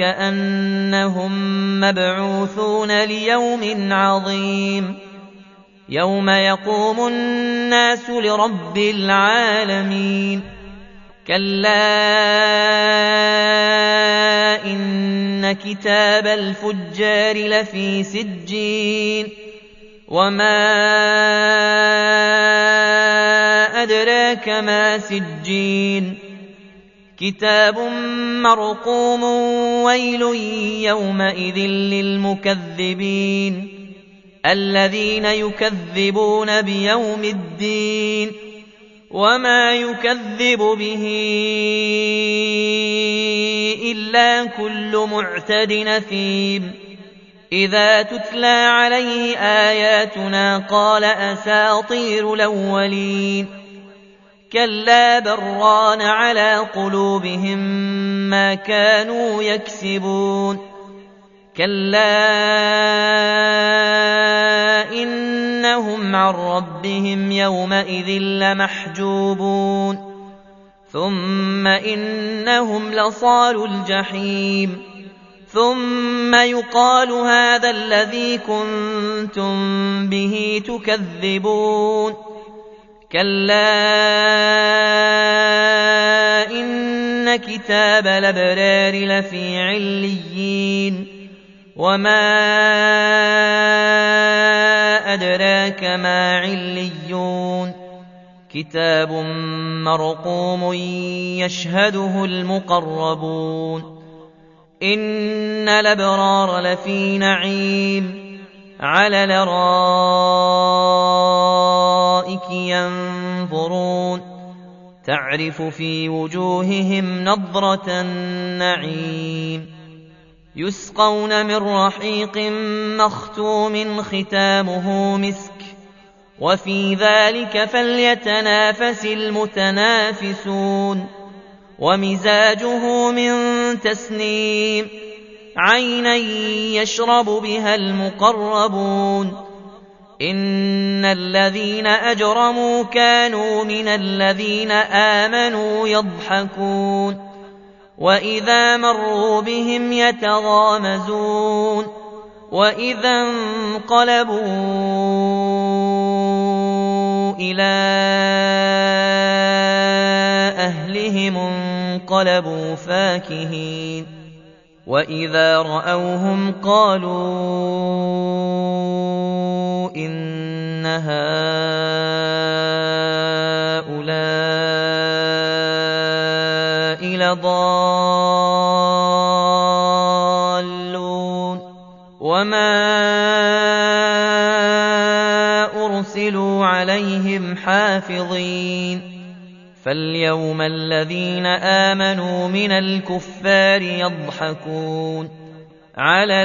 أنهم مبعوثون ليوم عظيم يوم يقوم الناس لرب العالمين كلا إن كتاب الفجار لفي سجين وما أدراك ما سجين كتاب مرقوم ويل يومئذ للمكذبين الذين يكذبون بيوم الدين وما يكذب به إلا كل معتد نثيم إذا تتلى عليه آياتنا قال أساطير الأولين كلا بران على قلوبهم ما كانوا يكسبون كلا إنهم عن ربهم يومئذ لمحجوبون ثم إنهم لصال الجحيم ثم يقال هذا الذي كنتم به تكذبون كلا إن كتاب الأبرار لفي عليين وما أدراك ما عليون كتاب مرقوم يشهده المقربون إن الأبرار لفي نعيم على الارائك ينظرون تعرف في وجوههم نضرة النعيم يسقون من رحيق مختوم ختامه مسك وفي ذلك فليتنافس المتنافسون ومزاجه من تسنيم عينا يشرب بها المقربون إن الذين أجرموا كانوا من الذين آمنوا يضحكون وإذا مروا بهم يتغامزون وإذا انقلبوا إلى أهلهم انقلبوا فاكهين وإذا رأوهم قالوا إن هؤلاء لضالون وما أرسلوا عليهم حافظين فاليوم الذين آمنوا من الكفار يضحكون على